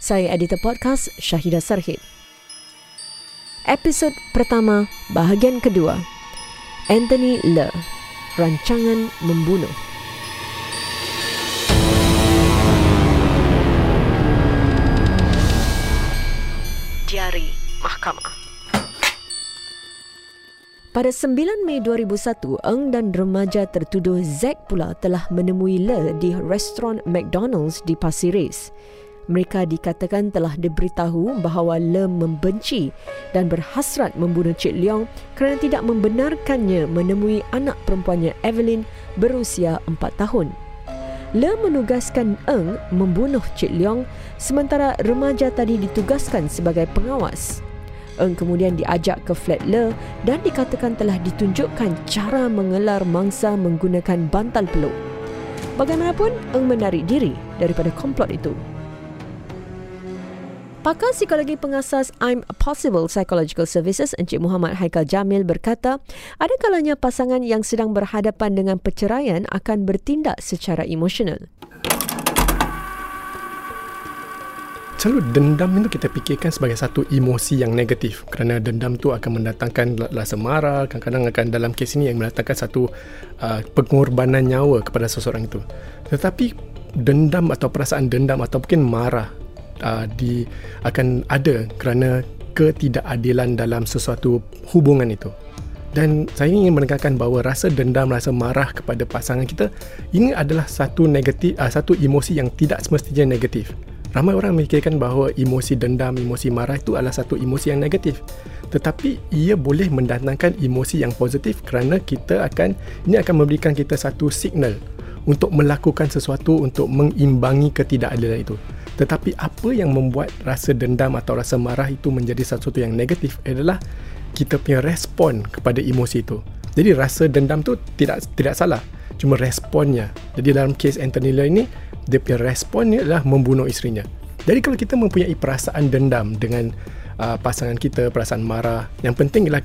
Saya editor podcast Syahida Sarhid. Episod pertama, bahagian kedua. Anthony Le, Rancangan Membunuh. Diari Mahkamah pada 9 Mei 2001, Eng dan remaja tertuduh Zack pula telah menemui Le di restoran McDonald's di Pasir Ris. Mereka dikatakan telah diberitahu bahawa Le membenci dan berhasrat membunuh Cik Leong kerana tidak membenarkannya menemui anak perempuannya Evelyn berusia 4 tahun. Le menugaskan Eng membunuh Cik Leong sementara remaja tadi ditugaskan sebagai pengawas. Eng kemudian diajak ke flat Le dan dikatakan telah ditunjukkan cara mengelar mangsa menggunakan bantal peluk. Bagaimanapun, Eng menarik diri daripada komplot itu. Pakar psikologi pengasas I'm Possible Psychological Services Encik Muhammad Haikal Jamil berkata, ada kalanya pasangan yang sedang berhadapan dengan perceraian akan bertindak secara emosional. selalu dendam itu kita fikirkan sebagai satu emosi yang negatif kerana dendam tu akan mendatangkan rasa marah kadang-kadang akan dalam kes ini yang mendatangkan satu uh, pengorbanan nyawa kepada seseorang itu tetapi dendam atau perasaan dendam atau mungkin marah uh, di akan ada kerana ketidakadilan dalam sesuatu hubungan itu dan saya ingin menekankan bahawa rasa dendam rasa marah kepada pasangan kita ini adalah satu negatif uh, satu emosi yang tidak semestinya negatif Ramai orang memikirkan bahawa emosi dendam, emosi marah itu adalah satu emosi yang negatif. Tetapi ia boleh mendatangkan emosi yang positif kerana kita akan ini akan memberikan kita satu signal untuk melakukan sesuatu untuk mengimbangi ketidakadilan itu. Tetapi apa yang membuat rasa dendam atau rasa marah itu menjadi sesuatu yang negatif adalah kita punya respon kepada emosi itu. Jadi rasa dendam tu tidak tidak salah, cuma responnya. Jadi dalam kes Anthony Lee ini dia punya respon ni adalah membunuh isterinya. Jadi kalau kita mempunyai perasaan dendam dengan uh, pasangan kita, perasaan marah, yang penting ialah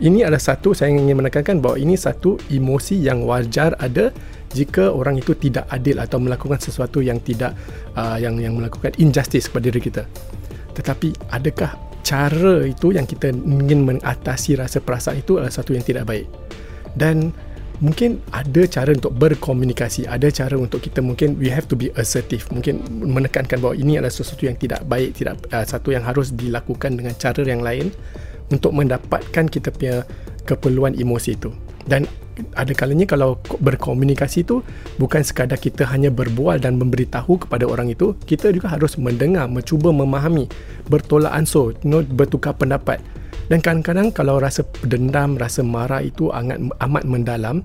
ini adalah satu saya ingin menekankan bahawa ini satu emosi yang wajar ada jika orang itu tidak adil atau melakukan sesuatu yang tidak uh, yang yang melakukan injustice kepada diri kita. Tetapi adakah cara itu yang kita ingin mengatasi rasa perasaan itu adalah satu yang tidak baik. Dan mungkin ada cara untuk berkomunikasi ada cara untuk kita mungkin we have to be assertive mungkin menekankan bahawa ini adalah sesuatu yang tidak baik tidak uh, satu yang harus dilakukan dengan cara yang lain untuk mendapatkan kita punya keperluan emosi itu dan ada kalanya kalau berkomunikasi itu bukan sekadar kita hanya berbual dan memberitahu kepada orang itu kita juga harus mendengar mencuba memahami bertolak ansur you know, bertukar pendapat dan kadang-kadang kalau rasa dendam, rasa marah itu amat, amat mendalam,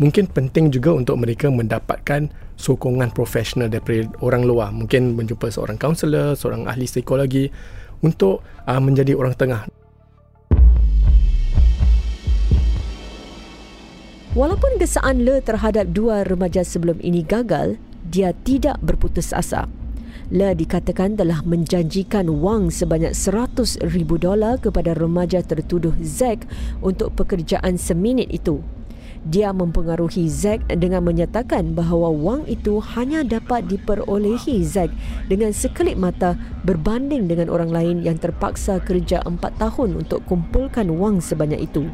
mungkin penting juga untuk mereka mendapatkan sokongan profesional daripada orang luar. Mungkin menjumpa seorang kaunselor, seorang ahli psikologi untuk uh, menjadi orang tengah. Walaupun gesaan Le terhadap dua remaja sebelum ini gagal, dia tidak berputus asa. Le dikatakan telah menjanjikan wang sebanyak 100 ribu dolar kepada remaja tertuduh Zack untuk pekerjaan seminit itu. Dia mempengaruhi Zack dengan menyatakan bahawa wang itu hanya dapat diperolehi Zack dengan sekelip mata berbanding dengan orang lain yang terpaksa kerja 4 tahun untuk kumpulkan wang sebanyak itu.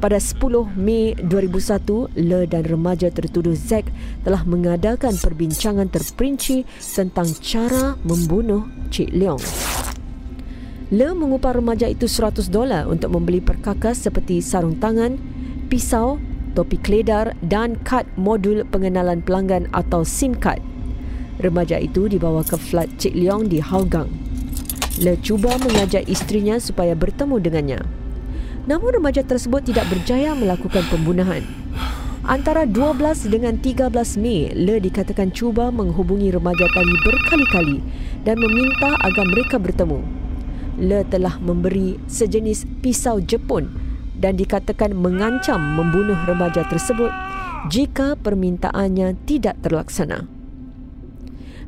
Pada 10 Mei 2001, Le dan remaja tertuduh Zack telah mengadakan perbincangan terperinci tentang cara membunuh Cik Leong. Le mengupah remaja itu 100 dolar untuk membeli perkakas seperti sarung tangan, pisau, topi keledar dan kad modul pengenalan pelanggan atau SIM card. Remaja itu dibawa ke flat Cik Leong di Hougang. Le cuba mengajak isterinya supaya bertemu dengannya. Namun remaja tersebut tidak berjaya melakukan pembunuhan. Antara 12 dengan 13 Mei, Le dikatakan cuba menghubungi remaja tadi berkali-kali dan meminta agar mereka bertemu. Le telah memberi sejenis pisau Jepun dan dikatakan mengancam membunuh remaja tersebut jika permintaannya tidak terlaksana.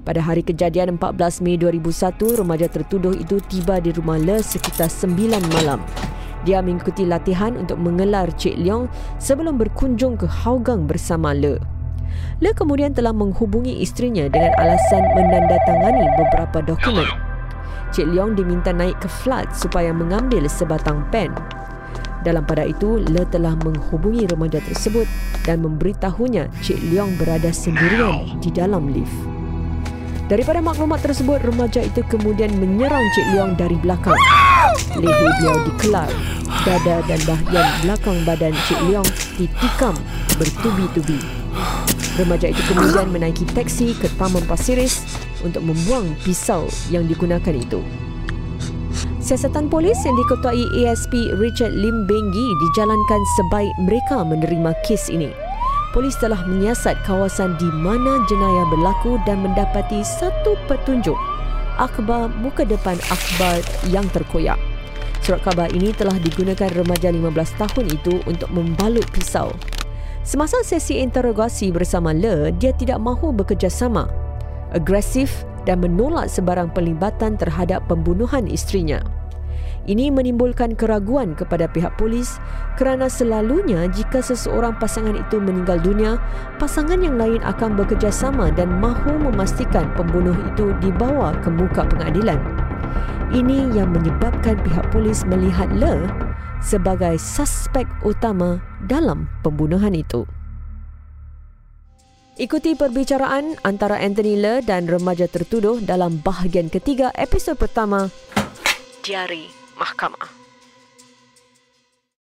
Pada hari kejadian 14 Mei 2001, remaja tertuduh itu tiba di rumah Le sekitar 9 malam dia mengikuti latihan untuk mengelar Cik Leong sebelum berkunjung ke Hougang bersama Le. Le kemudian telah menghubungi isterinya dengan alasan menandatangani beberapa dokumen. Cik Leong diminta naik ke flat supaya mengambil sebatang pen. Dalam pada itu, Le telah menghubungi remaja tersebut dan memberitahunya Cik Leong berada sendirian di dalam lift. Daripada maklumat tersebut, remaja itu kemudian menyerang Cik Leong dari belakang. Leher beliau dikelar, dada dan bahagian belakang badan Cik Leong ditikam bertubi-tubi. Remaja itu kemudian menaiki taksi ke Taman Pasiris untuk membuang pisau yang digunakan itu. Siasatan polis yang diketuai ASP Richard Lim Bengi dijalankan sebaik mereka menerima kes ini. Polis telah menyiasat kawasan di mana jenayah berlaku dan mendapati satu petunjuk akhbar muka depan akhbar yang terkoyak. Surat khabar ini telah digunakan remaja 15 tahun itu untuk membalut pisau Semasa sesi interogasi bersama Le, dia tidak mahu bekerjasama, agresif dan menolak sebarang pelibatan terhadap pembunuhan isterinya. Ini menimbulkan keraguan kepada pihak polis kerana selalunya jika seseorang pasangan itu meninggal dunia, pasangan yang lain akan bekerjasama dan mahu memastikan pembunuh itu dibawa ke muka pengadilan. Ini yang menyebabkan pihak polis melihat Le sebagai suspek utama dalam pembunuhan itu. Ikuti perbicaraan antara Anthony Le dan remaja tertuduh dalam bahagian ketiga episod pertama Diari Mahkamah.